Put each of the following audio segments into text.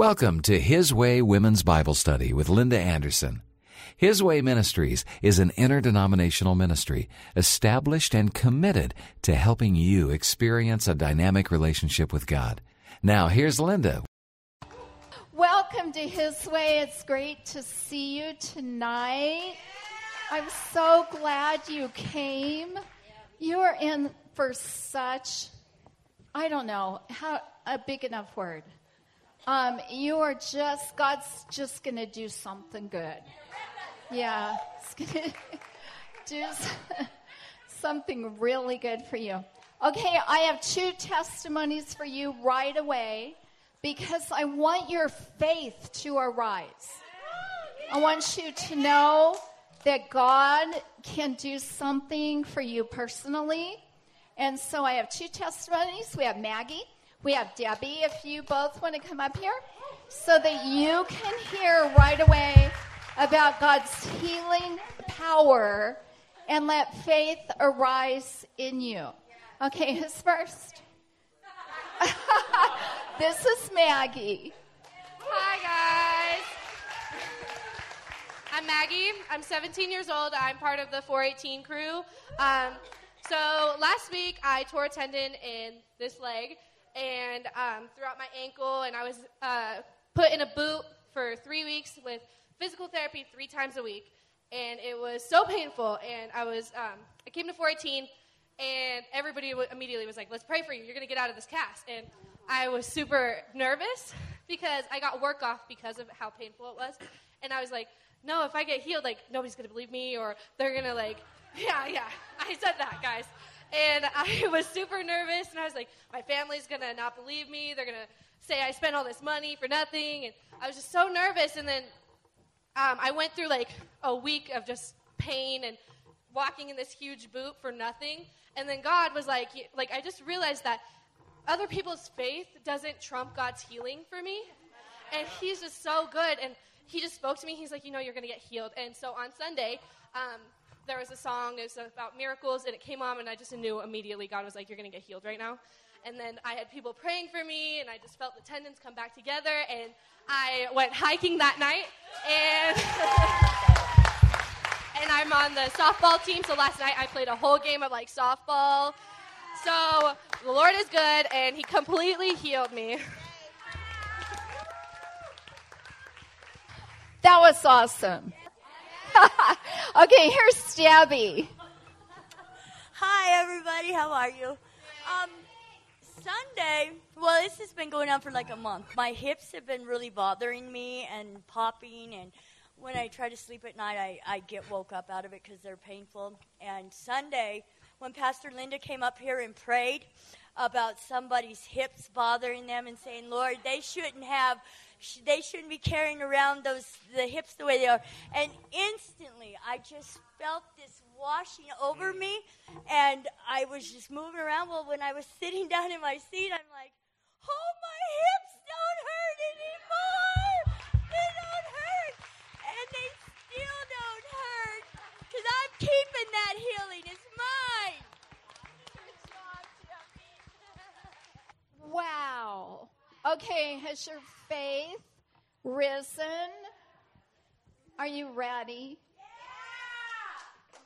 Welcome to His Way Women's Bible Study with Linda Anderson. His Way Ministries is an interdenominational ministry established and committed to helping you experience a dynamic relationship with God. Now, here's Linda. Welcome to His Way. It's great to see you tonight. I'm so glad you came. You are in for such, I don't know, how a big enough word. Um, you are just, God's just going to do something good. Yeah, it's going to do something really good for you. Okay, I have two testimonies for you right away because I want your faith to arise. I want you to know that God can do something for you personally. And so I have two testimonies. We have Maggie we have Debbie, if you both want to come up here, so that you can hear right away about God's healing power and let faith arise in you. Okay, who's first? this is Maggie. Hi, guys. I'm Maggie. I'm 17 years old. I'm part of the 418 crew. Um, so last week, I tore a tendon in this leg, and um, throughout my ankle, and I was uh, put in a boot for three weeks with physical therapy three times a week, and it was so painful. And I was, um, I came to 418, and everybody w- immediately was like, "Let's pray for you. You're gonna get out of this cast." And I was super nervous because I got work off because of how painful it was, and I was like, "No, if I get healed, like nobody's gonna believe me, or they're gonna like." Yeah, yeah. I said that, guys. And I was super nervous, and I was like, my family's gonna not believe me. They're gonna say I spent all this money for nothing. And I was just so nervous. And then um, I went through like a week of just pain and walking in this huge boot for nothing. And then God was like, like I just realized that other people's faith doesn't trump God's healing for me. And He's just so good. And He just spoke to me. He's like, you know, you're gonna get healed. And so on Sunday. Um, there was a song, it was about miracles, and it came on, and I just knew immediately God was like, You're going to get healed right now. And then I had people praying for me, and I just felt the tendons come back together, and I went hiking that night, and. and I'm on the softball team, so last night I played a whole game of like softball. So the Lord is good, and He completely healed me. That was awesome. okay, here's Debbie. Hi, everybody. How are you? Um, Sunday, well, this has been going on for like a month. My hips have been really bothering me and popping, and when I try to sleep at night, I, I get woke up out of it because they're painful. And Sunday, when Pastor Linda came up here and prayed about somebody's hips bothering them and saying, Lord, they shouldn't have they shouldn't be carrying around those the hips the way they are. And instantly, I just felt this washing over mm. me, and I was just moving around. Well, when I was sitting down in my seat, I'm like, "Oh, my hips don't hurt anymore. They don't hurt, and they still don't hurt because I'm keeping that healing. It's mine." Wow. Okay, has your faith risen? Are you ready?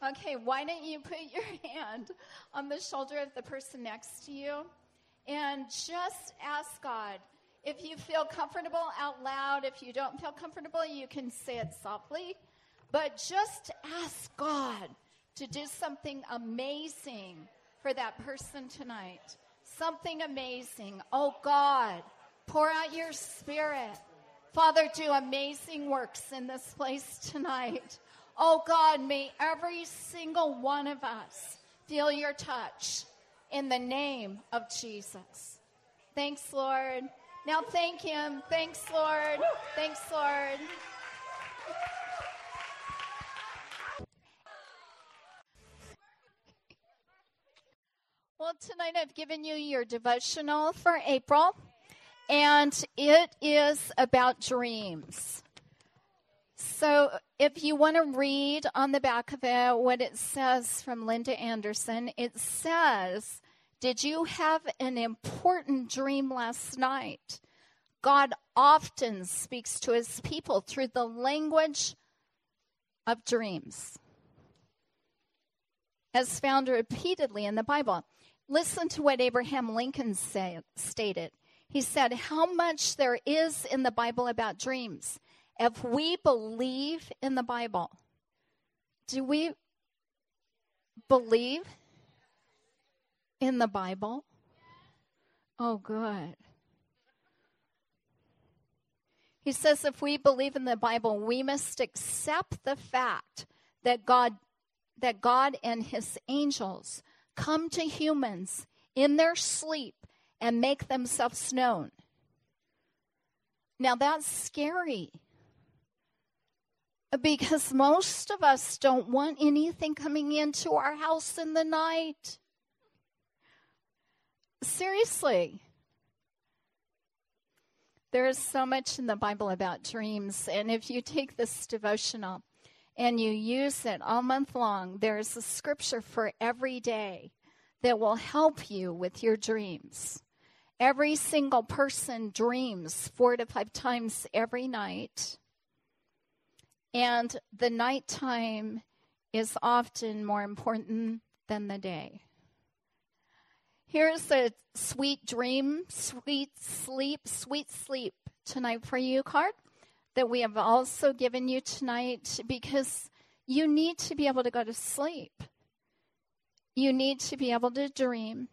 Yeah! Okay, why don't you put your hand on the shoulder of the person next to you and just ask God. If you feel comfortable out loud, if you don't feel comfortable, you can say it softly. But just ask God to do something amazing for that person tonight. Something amazing. Oh God, Pour out your spirit. Father, do amazing works in this place tonight. Oh God, may every single one of us feel your touch in the name of Jesus. Thanks, Lord. Now thank Him. Thanks, Lord. Thanks, Lord. Well, tonight I've given you your devotional for April and it is about dreams. So, if you want to read on the back of it what it says from Linda Anderson, it says, Did you have an important dream last night? God often speaks to his people through the language of dreams, as found repeatedly in the Bible. Listen to what Abraham Lincoln say, stated. He said, How much there is in the Bible about dreams. If we believe in the Bible, do we believe in the Bible? Oh, good. He says if we believe in the Bible, we must accept the fact that God that God and his angels come to humans in their sleep and make themselves known. Now that's scary. Because most of us don't want anything coming into our house in the night. Seriously. There is so much in the Bible about dreams. And if you take this devotional and you use it all month long, there is a scripture for every day that will help you with your dreams. Every single person dreams four to five times every night. And the nighttime is often more important than the day. Here's a sweet dream, sweet sleep, sweet sleep tonight for you card that we have also given you tonight because you need to be able to go to sleep. You need to be able to dream.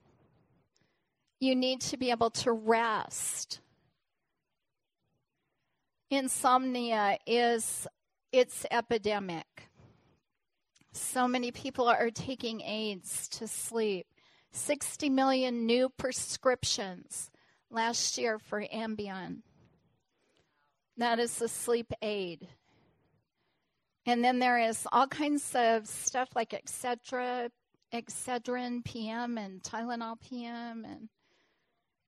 You need to be able to rest. Insomnia is it's epidemic. So many people are taking aids to sleep. 60 million new prescriptions last year for Ambien. That is the sleep aid. And then there is all kinds of stuff like Excedrin, Excedrin PM and Tylenol PM and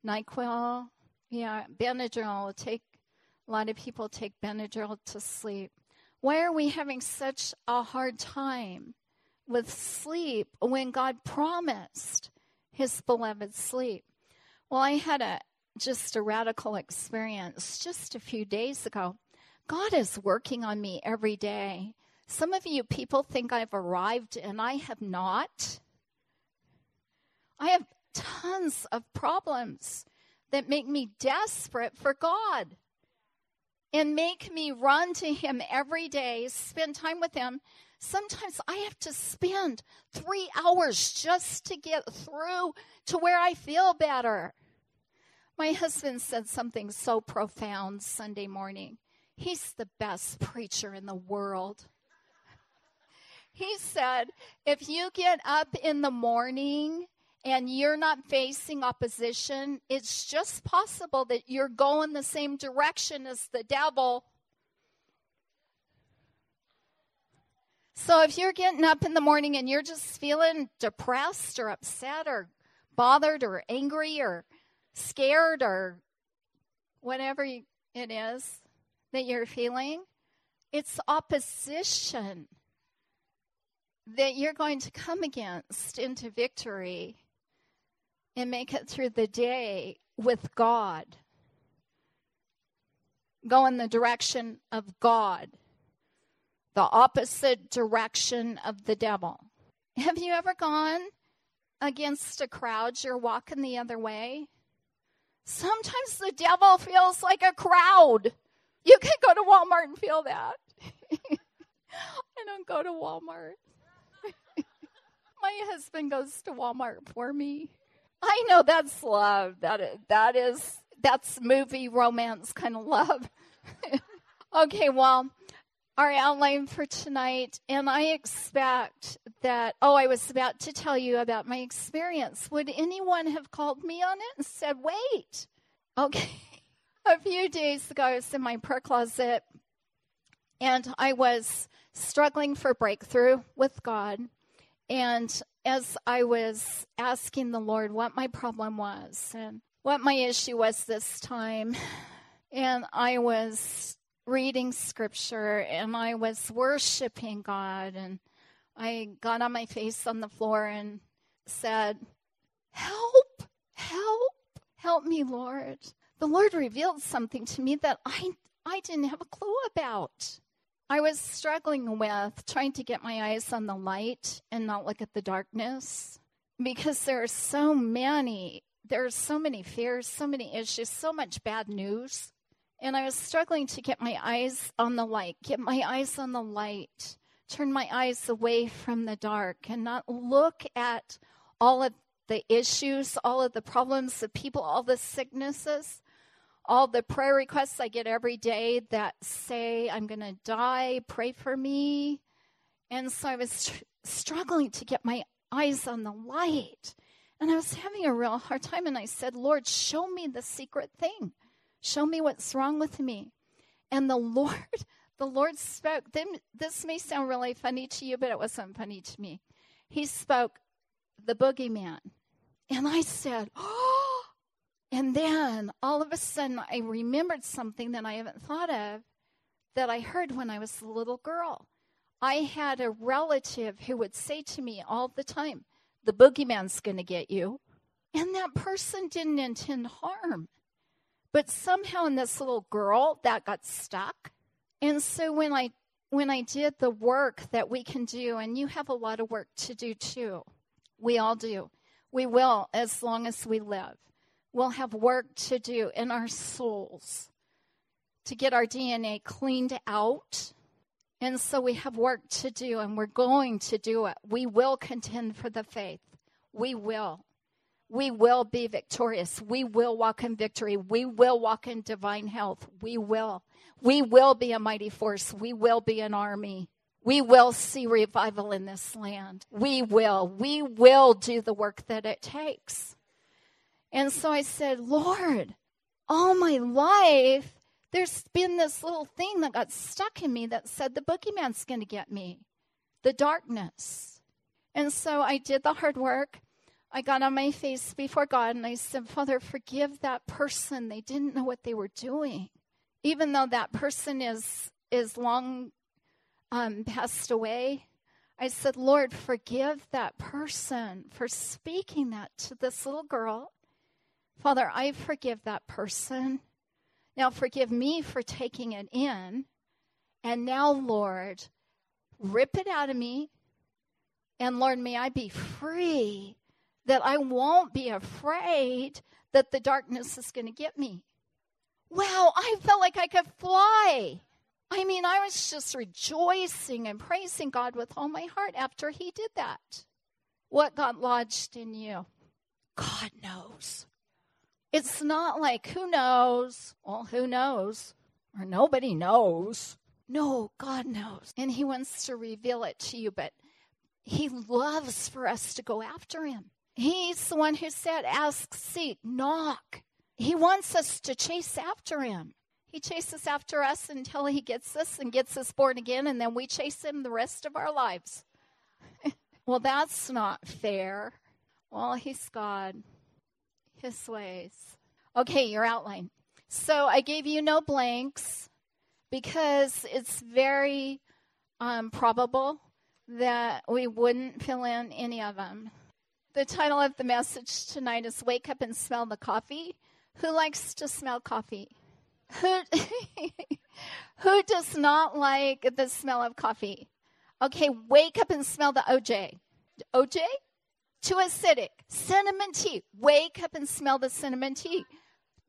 NyQuil. Yeah, Benadryl. Take a lot of people take Benadryl to sleep. Why are we having such a hard time with sleep when God promised his beloved sleep? Well, I had a just a radical experience just a few days ago. God is working on me every day. Some of you people think I've arrived and I have not. I have tons of problems that make me desperate for God and make me run to Him every day, spend time with Him. Sometimes I have to spend three hours just to get through to where I feel better. My husband said something so profound Sunday morning. He's the best preacher in the world. He said, if you get up in the morning and you're not facing opposition, it's just possible that you're going the same direction as the devil. So if you're getting up in the morning and you're just feeling depressed or upset or bothered or angry or scared or whatever it is that you're feeling, it's opposition that you're going to come against into victory and make it through the day with God. Go in the direction of God, the opposite direction of the devil. Have you ever gone against a crowd? You're walking the other way. Sometimes the devil feels like a crowd. You can go to Walmart and feel that. I don't go to Walmart. My husband goes to Walmart for me. I know that's love. That is, that is that's movie romance kind of love. okay, well, our outline for tonight, and I expect that. Oh, I was about to tell you about my experience. Would anyone have called me on it and said, "Wait"? Okay. A few days ago, I was in my prayer closet, and I was struggling for breakthrough with God. And as I was asking the Lord what my problem was and what my issue was this time, and I was reading scripture and I was worshiping God, and I got on my face on the floor and said, Help, help, help me, Lord. the Lord revealed something to me that I, I didn't have a clue about. I was struggling with trying to get my eyes on the light and not look at the darkness because there are so many, there are so many fears, so many issues, so much bad news. And I was struggling to get my eyes on the light, get my eyes on the light, turn my eyes away from the dark, and not look at all of the issues, all of the problems, the people, all the sicknesses, all the prayer requests I get every day that say, I'm going to die, pray for me. And so I was str- struggling to get my eyes on the light. And I was having a real hard time. And I said, Lord, show me the secret thing. Show me what's wrong with me. And the Lord, the Lord spoke. This may sound really funny to you, but it wasn't funny to me. He spoke, the boogeyman. And I said, Oh. And then all of a sudden, I remembered something that I haven't thought of that I heard when I was a little girl. I had a relative who would say to me all the time, The boogeyman's going to get you. And that person didn't intend harm. But somehow in this little girl, that got stuck. And so when I when I did the work that we can do, and you have a lot of work to do too, we all do. We will as long as we live. We'll have work to do in our souls to get our DNA cleaned out. And so we have work to do, and we're going to do it. We will contend for the faith. We will. We will be victorious. We will walk in victory. We will walk in divine health. We will. We will be a mighty force. We will be an army. We will see revival in this land. We will. We will do the work that it takes. And so I said, Lord, all my life, there's been this little thing that got stuck in me that said the boogeyman's going to get me, the darkness. And so I did the hard work. I got on my face before God and I said, Father, forgive that person. They didn't know what they were doing. Even though that person is is long um, passed away, I said, Lord, forgive that person for speaking that to this little girl. Father, I forgive that person. Now forgive me for taking it in. And now, Lord, rip it out of me. And Lord, may I be free that I won't be afraid that the darkness is going to get me. Wow, I felt like I could fly. I mean, I was just rejoicing and praising God with all my heart after He did that. What got lodged in you? God knows. It's not like, who knows? Well, who knows? Or nobody knows. No, God knows. And He wants to reveal it to you, but He loves for us to go after Him. He's the one who said, ask, seek, knock. He wants us to chase after Him. He chases after us until he gets us and gets us born again, and then we chase him the rest of our lives. well, that's not fair. Well, he's God, his ways. Okay, your outline. So I gave you no blanks because it's very um, probable that we wouldn't fill in any of them. The title of the message tonight is Wake Up and Smell the Coffee. Who likes to smell coffee? Who, who does not like the smell of coffee? Okay, wake up and smell the OJ. OJ? Too acidic. Cinnamon tea. Wake up and smell the cinnamon tea.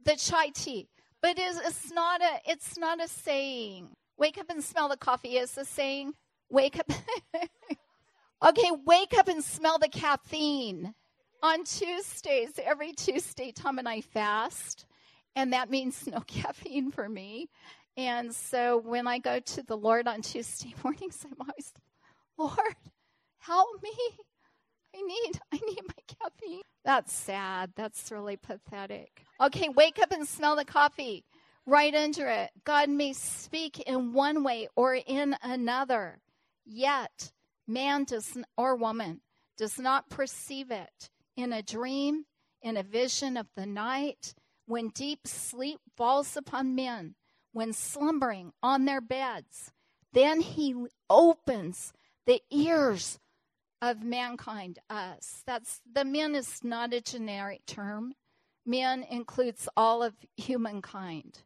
The chai tea. But it's, it's not a it's not a saying. Wake up and smell the coffee is a saying. Wake up. okay, wake up and smell the caffeine. On Tuesdays, every Tuesday, Tom and I fast and that means no caffeine for me. And so when I go to the Lord on Tuesday mornings, I'm always, Lord, help me. I need I need my caffeine. That's sad. That's really pathetic. Okay, wake up and smell the coffee. Right under it. God may speak in one way or in another. Yet man does or woman does not perceive it in a dream, in a vision of the night, when deep sleep falls upon men, when slumbering on their beds, then he opens the ears of mankind, us. That's the men is not a generic term. Men includes all of humankind.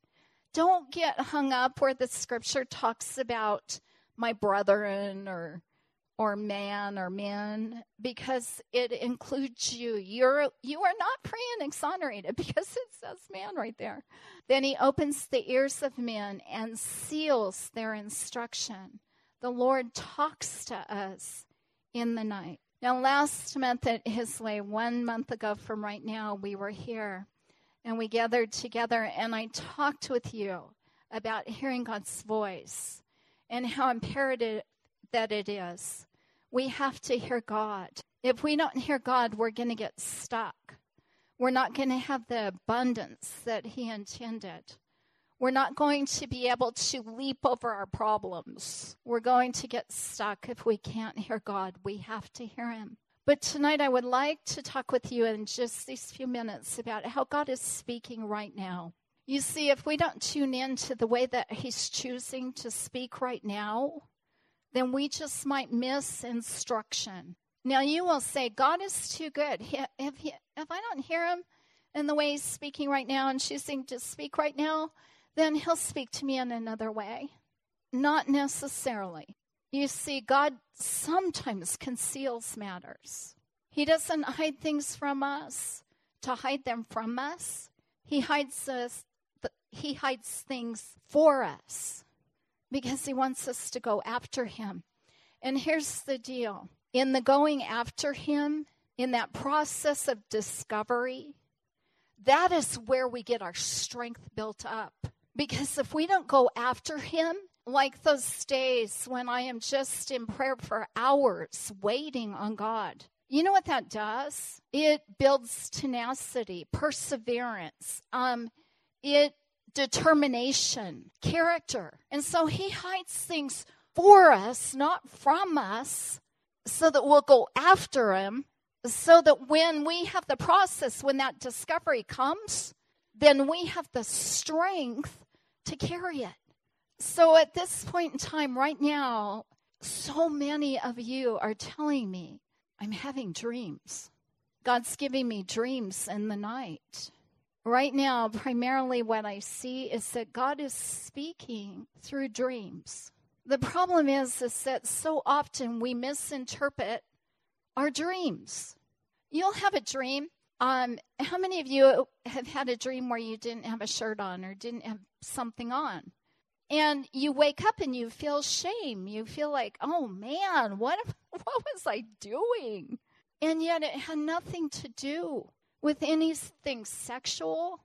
Don't get hung up where the scripture talks about my brethren or or man or men because it includes you. You're you are not free and exonerated because it says man right there. Then he opens the ears of men and seals their instruction. The Lord talks to us in the night. Now, last month at His Way, one month ago from right now, we were here and we gathered together, and I talked with you about hearing God's voice and how imperative that it is. We have to hear God. If we don't hear God, we're going to get stuck. We're not going to have the abundance that He intended. We're not going to be able to leap over our problems. We're going to get stuck if we can't hear God. We have to hear Him. But tonight, I would like to talk with you in just these few minutes about how God is speaking right now. You see, if we don't tune in to the way that He's choosing to speak right now, then we just might miss instruction. Now, you will say, God is too good. If, he, if I don't hear Him in the way He's speaking right now and choosing to speak right now, then he'll speak to me in another way. Not necessarily. You see, God sometimes conceals matters. He doesn't hide things from us to hide them from us. He hides us he hides things for us because he wants us to go after him. And here's the deal. In the going after him, in that process of discovery, that is where we get our strength built up. Because if we don't go after him, like those days when I am just in prayer for hours waiting on God, you know what that does? It builds tenacity, perseverance, um, it determination, character. And so he hides things for us, not from us, so that we'll go after him, so that when we have the process, when that discovery comes, then we have the strength to carry it. So at this point in time, right now, so many of you are telling me I'm having dreams. God's giving me dreams in the night. Right now, primarily what I see is that God is speaking through dreams. The problem is, is that so often we misinterpret our dreams. You'll have a dream um, how many of you have had a dream where you didn't have a shirt on or didn't have something on? And you wake up and you feel shame. You feel like, oh man, what, what was I doing? And yet it had nothing to do with anything sexual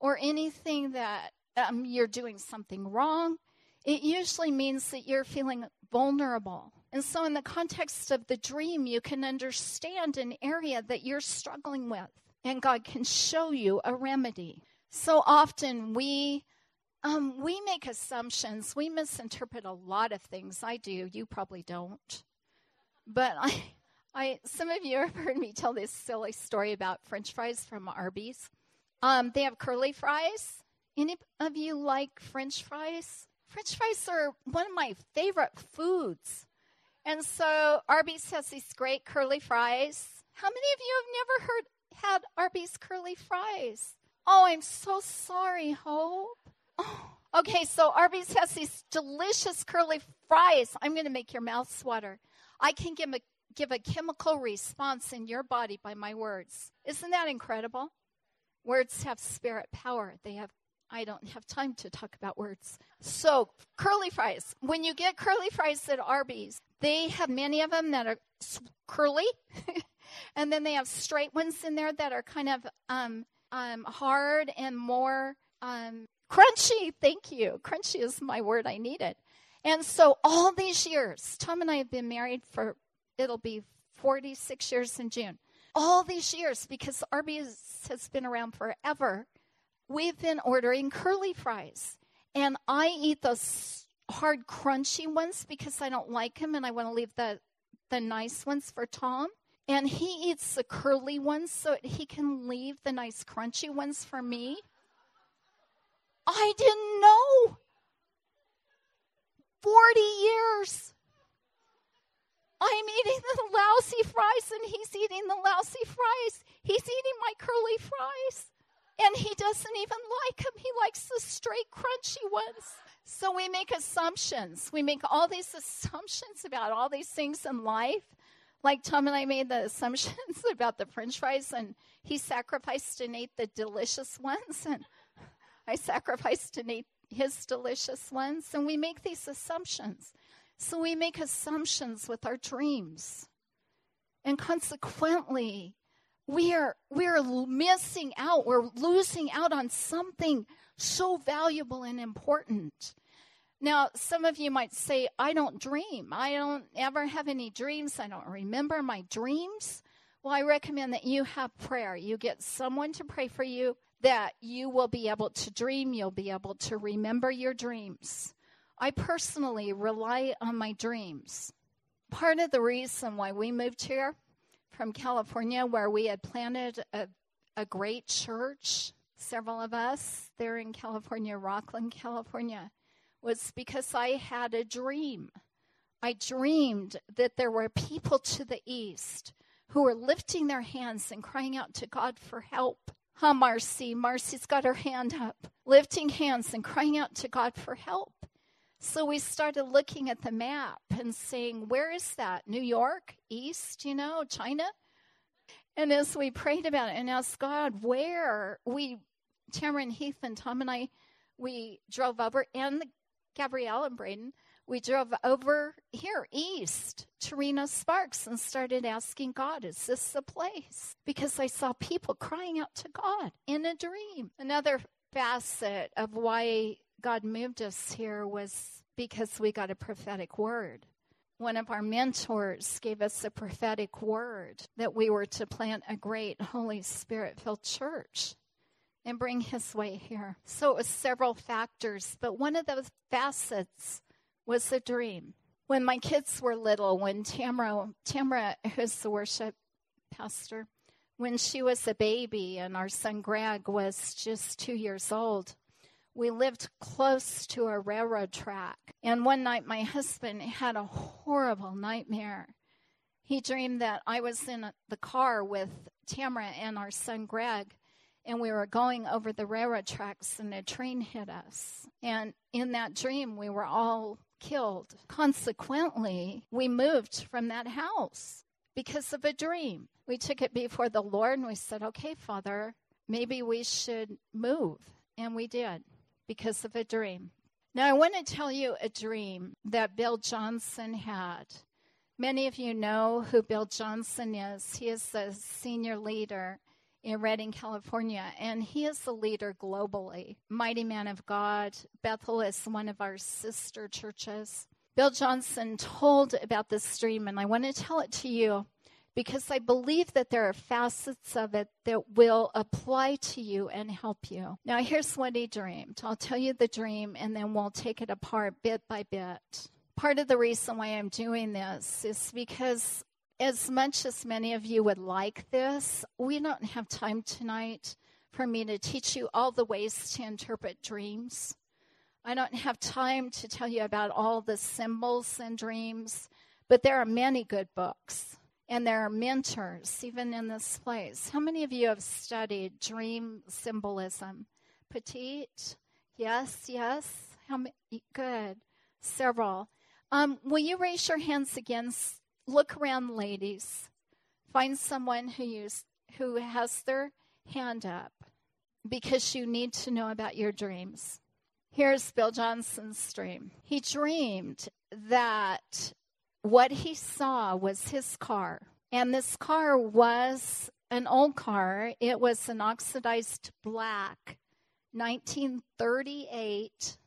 or anything that um, you're doing something wrong. It usually means that you're feeling vulnerable and so, in the context of the dream, you can understand an area that you're struggling with, and God can show you a remedy. So often we um, we make assumptions. We misinterpret a lot of things. I do. You probably don't. But I, I, some of you have heard me tell this silly story about French fries from Arby's. Um, they have curly fries. Any of you like French fries? French fries are one of my favorite foods. And so Arby's has these great curly fries. How many of you have never heard had Arby's curly fries? Oh, I'm so sorry, Hope. Oh, okay, so Arby's has these delicious curly fries. I'm going to make your mouth water. I can give a give a chemical response in your body by my words. Isn't that incredible? Words have spirit power. They have I don't have time to talk about words. So, curly fries. When you get curly fries at Arby's, they have many of them that are curly, and then they have straight ones in there that are kind of um, um, hard and more um, crunchy. Thank you. Crunchy is my word I need it. And so, all these years, Tom and I have been married for, it'll be 46 years in June. All these years, because Arby's has been around forever we've been ordering curly fries. And I eat those hard, crunchy ones because I don't like them and I want to leave the, the nice ones for Tom. And he eats the curly ones so he can leave the nice, crunchy ones for me. I didn't know. 40 years. I'm eating the lousy fries and he's eating the lousy fries. He's eating my curly fries. And he doesn't even like them. He likes the straight, crunchy ones. So we make assumptions. We make all these assumptions about all these things in life. Like Tom and I made the assumptions about the french fries, and he sacrificed and ate the delicious ones, and I sacrificed and ate his delicious ones. And we make these assumptions. So we make assumptions with our dreams. And consequently, we are we're missing out we're losing out on something so valuable and important now some of you might say i don't dream. I don't ever have any dreams. I don't remember my dreams. Well i recommend that you have prayer. You get someone to pray for you that you will be able to dream. You'll be able to remember your dreams. I personally rely on my dreams. Part of the reason why we moved here from California where we had planted a, a great church, several of us there in California, Rocklin, California, was because I had a dream. I dreamed that there were people to the east who were lifting their hands and crying out to God for help. Huh, Marcy? Marcy's got her hand up, lifting hands and crying out to God for help. So we started looking at the map and saying, where is that? New York, East, you know, China? And as we prayed about it and asked God, where? We, Tamara and Heath and Tom and I, we drove over, and Gabrielle and Braden, we drove over here east to Reno Sparks and started asking God, is this the place? Because I saw people crying out to God in a dream. Another facet of why God moved us here was because we got a prophetic word. One of our mentors gave us a prophetic word that we were to plant a great Holy Spirit filled church and bring His way here. So it was several factors, but one of those facets was a dream. When my kids were little, when Tamara, Tamara, who's the worship pastor, when she was a baby and our son Greg was just two years old, we lived close to a railroad track. And one night, my husband had a horrible nightmare. He dreamed that I was in the car with Tamara and our son Greg, and we were going over the railroad tracks, and a train hit us. And in that dream, we were all killed. Consequently, we moved from that house because of a dream. We took it before the Lord and we said, Okay, Father, maybe we should move. And we did because of a dream. Now, I want to tell you a dream that Bill Johnson had. Many of you know who Bill Johnson is. He is the senior leader in Redding, California, and he is the leader globally. Mighty man of God. Bethel is one of our sister churches. Bill Johnson told about this dream, and I want to tell it to you because I believe that there are facets of it that will apply to you and help you. Now, here's what he dreamed. I'll tell you the dream and then we'll take it apart bit by bit. Part of the reason why I'm doing this is because, as much as many of you would like this, we don't have time tonight for me to teach you all the ways to interpret dreams. I don't have time to tell you about all the symbols and dreams, but there are many good books and there are mentors even in this place. How many of you have studied dream symbolism? Petite? Yes, yes. How many? Good. Several. Um, will you raise your hands again? Look around, ladies. Find someone who use, who has their hand up because you need to know about your dreams. Here's Bill Johnson's dream. He dreamed that what he saw was his car. And this car was an old car. It was an oxidized black 1938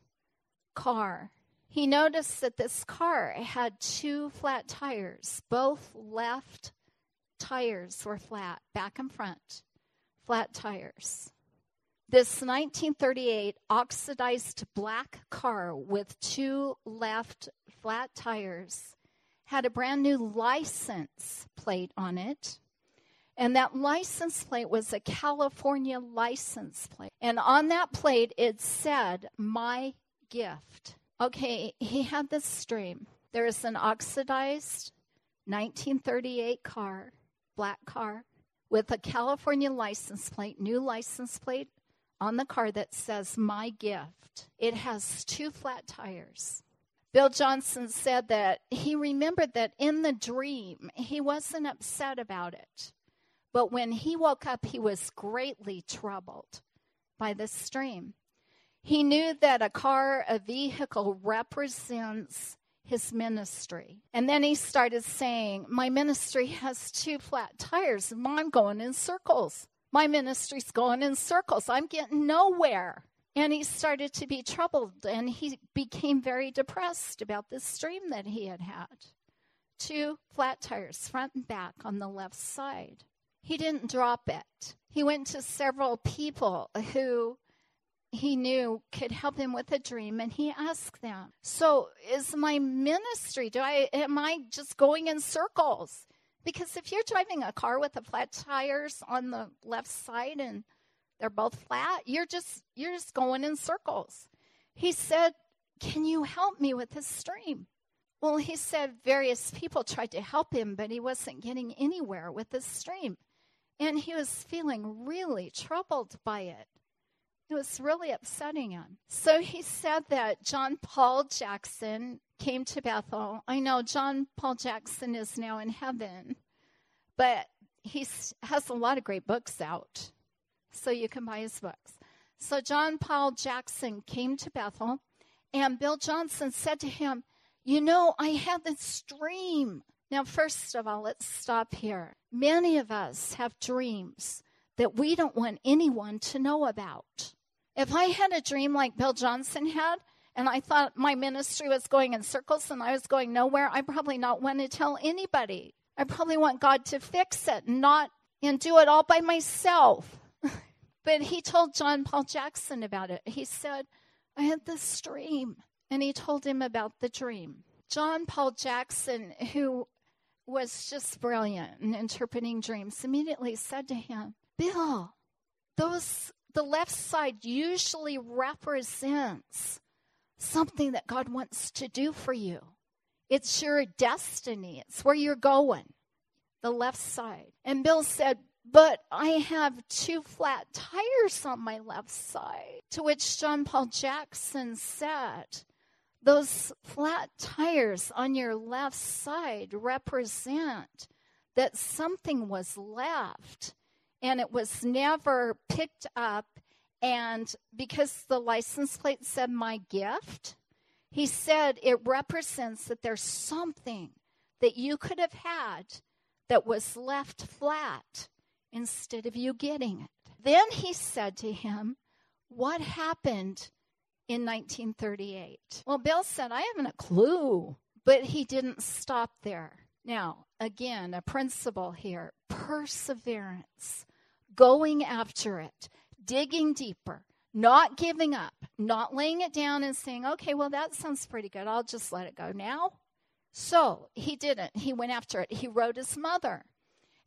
car. He noticed that this car had two flat tires. Both left tires were flat, back and front, flat tires. This 1938 oxidized black car with two left flat tires had a brand new license plate on it. And that license plate was a California license plate. And on that plate, it said, My gift. Okay, he had this dream. There is an oxidized 1938 car, black car, with a California license plate, new license plate on the car that says, My gift. It has two flat tires. Bill Johnson said that he remembered that in the dream, he wasn't upset about it. But when he woke up, he was greatly troubled by the stream. He knew that a car, a vehicle, represents his ministry. And then he started saying, My ministry has two flat tires, I'm going in circles. My ministry's going in circles. I'm getting nowhere. And he started to be troubled, and he became very depressed about this dream that he had had. Two flat tires, front and back, on the left side. He didn't drop it. He went to several people who he knew could help him with a dream and he asked them so is my ministry do i am i just going in circles? Because if you're driving a car with the flat tires on the left side and they're both flat you're just you're just going in circles. He said can you help me with this stream well he said various people tried to help him but he wasn't getting anywhere with this stream and he was feeling really troubled by it it was really upsetting him. So he said that John Paul Jackson came to Bethel. I know John Paul Jackson is now in heaven, but he has a lot of great books out. So you can buy his books. So John Paul Jackson came to Bethel, and Bill Johnson said to him, You know, I had this dream. Now, first of all, let's stop here. Many of us have dreams that we don't want anyone to know about. If I had a dream like Bill Johnson had, and I thought my ministry was going in circles and I was going nowhere, I probably not want to tell anybody. I probably want God to fix it, not and do it all by myself. but he told John Paul Jackson about it. He said, I had this dream. And he told him about the dream. John Paul Jackson, who was just brilliant in interpreting dreams, immediately said to him, Bill, those the left side usually represents something that God wants to do for you. It's your destiny, it's where you're going, the left side. And Bill said, But I have two flat tires on my left side. To which John Paul Jackson said, Those flat tires on your left side represent that something was left and it was never picked up. And because the license plate said my gift, he said it represents that there's something that you could have had that was left flat instead of you getting it. Then he said to him, What happened in 1938? Well, Bill said, I haven't a clue. But he didn't stop there. Now, again, a principle here perseverance going after it, digging deeper, not giving up, not laying it down and saying, okay, well, that sounds pretty good. I'll just let it go now. So he didn't. He went after it. He wrote his mother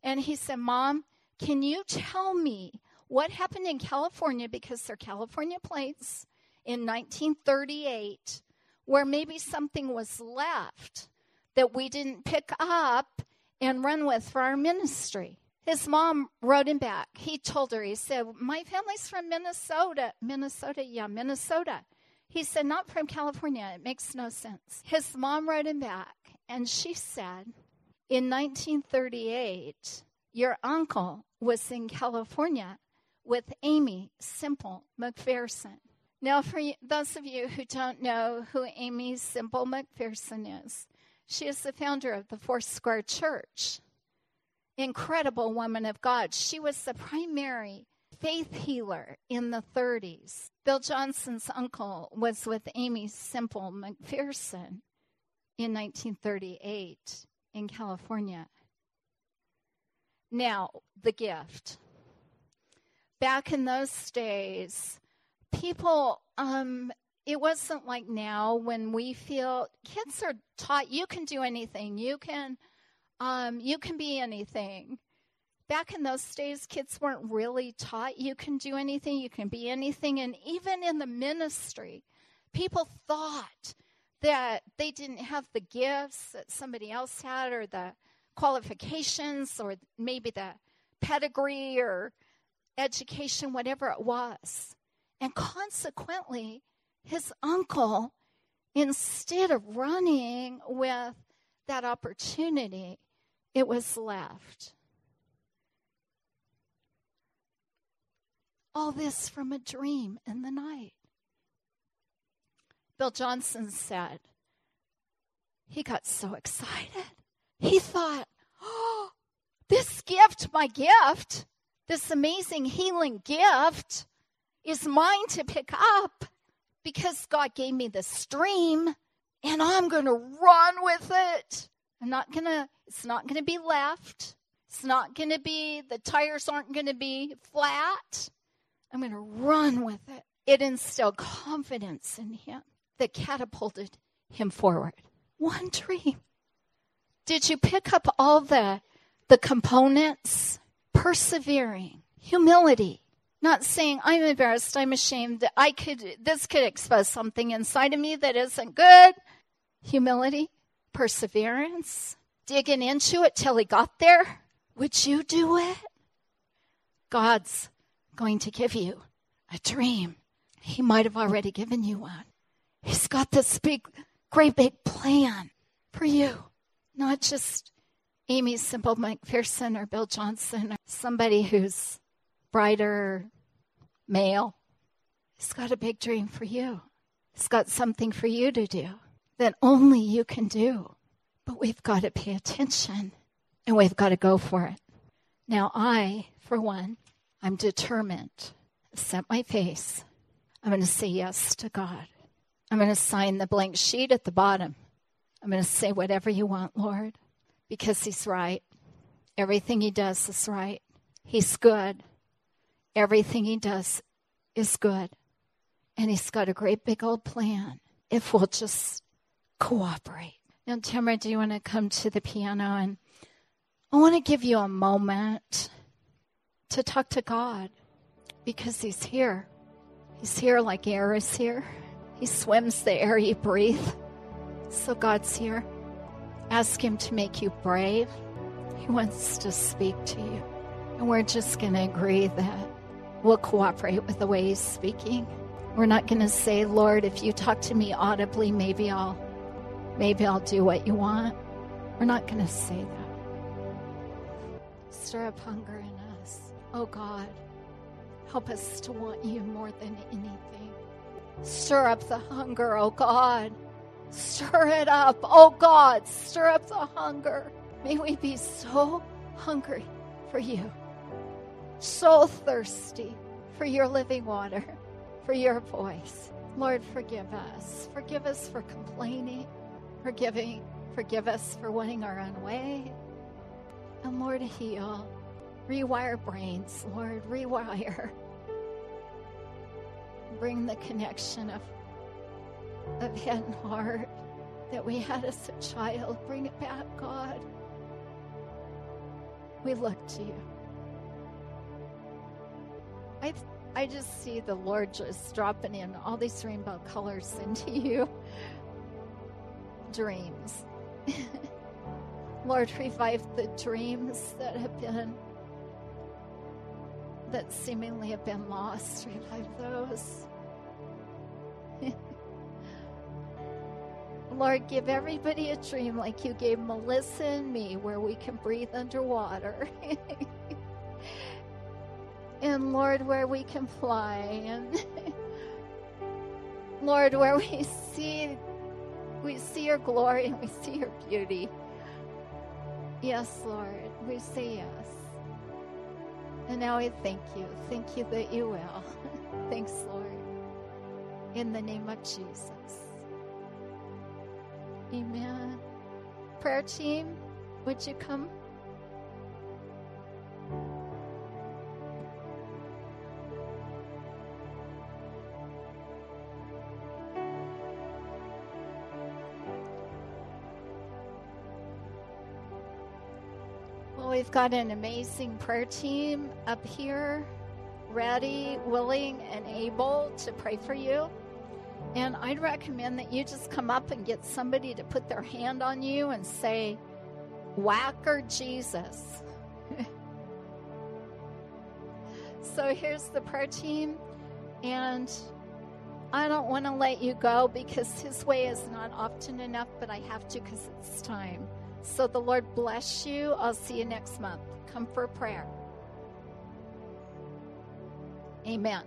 and he said, Mom, can you tell me what happened in California because they're California plates in 1938 where maybe something was left that we didn't pick up and run with for our ministry? His mom wrote him back. He told her, he said, My family's from Minnesota. Minnesota, yeah, Minnesota. He said, Not from California. It makes no sense. His mom wrote him back, and she said, In 1938, your uncle was in California with Aimee Semple McPherson. Now, for those of you who don't know who Aimee Semple McPherson is, she is the founder of the Foursquare Church incredible woman of God. She was the primary faith healer in the 30s. Bill Johnson's uncle was with Aimee Semple McPherson in 1938 in California. Now, the gift. Back in those days, people, um, it wasn't like now when we feel kids are taught you can do anything. You can um, you can be anything. Back in those days, kids weren't really taught you can do anything, you can be anything. And even in the ministry, people thought that they didn't have the gifts that somebody else had or the qualifications or maybe the pedigree or education, whatever it was. And consequently, his uncle, instead of running with that opportunity, it was left. All this from a dream in the night. Bill Johnson said, he got so excited. He thought, oh, this gift, my gift, this amazing healing gift, is mine to pick up because God gave me the stream and I'm going to run with it. I'm not going to, it's not going to be left. It's not going to be, the tires aren't going to be flat. I'm going to run with it. It instilled confidence in him that catapulted him forward. One dream. Did you pick up all the the components? Persevering, humility, not saying I'm embarrassed, I'm ashamed, that I could this could expose something inside of me that isn't good. Humility, perseverance, digging into it till he got there. Would you do it? God's going to give you a dream. He might have already given you one. He's got this big, great big plan for you. Not just Aimee Semple McPherson or Bill Johnson or somebody who's brighter male. He's got a big dream for you. He's got something for you to do that only you can do. But we've got to pay attention and we've got to go for it. Now, I, for one, I'm determined. I've set my face. I'm going to say yes to God. I'm going to sign the blank sheet at the bottom. I'm going to say whatever you want, Lord, because He's right. Everything He does is right. He's good. Everything He does is good. And He's got a great big old plan if we'll just cooperate. Now, Tamara, do you want to come to the piano? And I want to give you a moment to talk to God because He's here. He's here like air is here. He swims the air you breathe. So God's here. Ask Him to make you brave. He wants to speak to you. And we're just going to agree that we'll cooperate with the way He's speaking. We're not going to say, Lord, if you talk to me audibly, maybe I'll maybe I'll do what you want. We're not going to say that. Stir up hunger in us. Oh God, help us to want you more than anything. Stir up the hunger, oh God. Stir it up, oh God. Stir up the hunger. May we be so hungry for you, so thirsty for your living water, for your voice. Lord, forgive us. Forgive us for complaining, forgiving, forgive us for wanting our own way. And Lord, heal. Rewire brains, Lord, rewire bring the connection of, of head and heart that we had as a child. Bring it back, God. We look to you. I, I just see the Lord just dropping in all these rainbow colors into you. Dreams. Lord, revive the dreams that have been that seemingly have been lost. Revive those. Lord, give everybody a dream like you gave Melissa and me, where we can breathe underwater. and Lord, where we can fly. And Lord, where we see we see your glory and we see your beauty. Yes, Lord, we say yes. And now we thank you. Thank you that you will. Thanks, Lord. In the name of Jesus. Amen. Prayer team, would you come? We've got an amazing prayer team up here, ready, willing, and able to pray for you. And I'd recommend that you just come up and get somebody to put their hand on you and say, Whacker Jesus. so here's the prayer team. And I don't want to let you go because his way is not often enough, but I have to because it's time. So the Lord bless you. I'll see you next month. Come for prayer. Amen.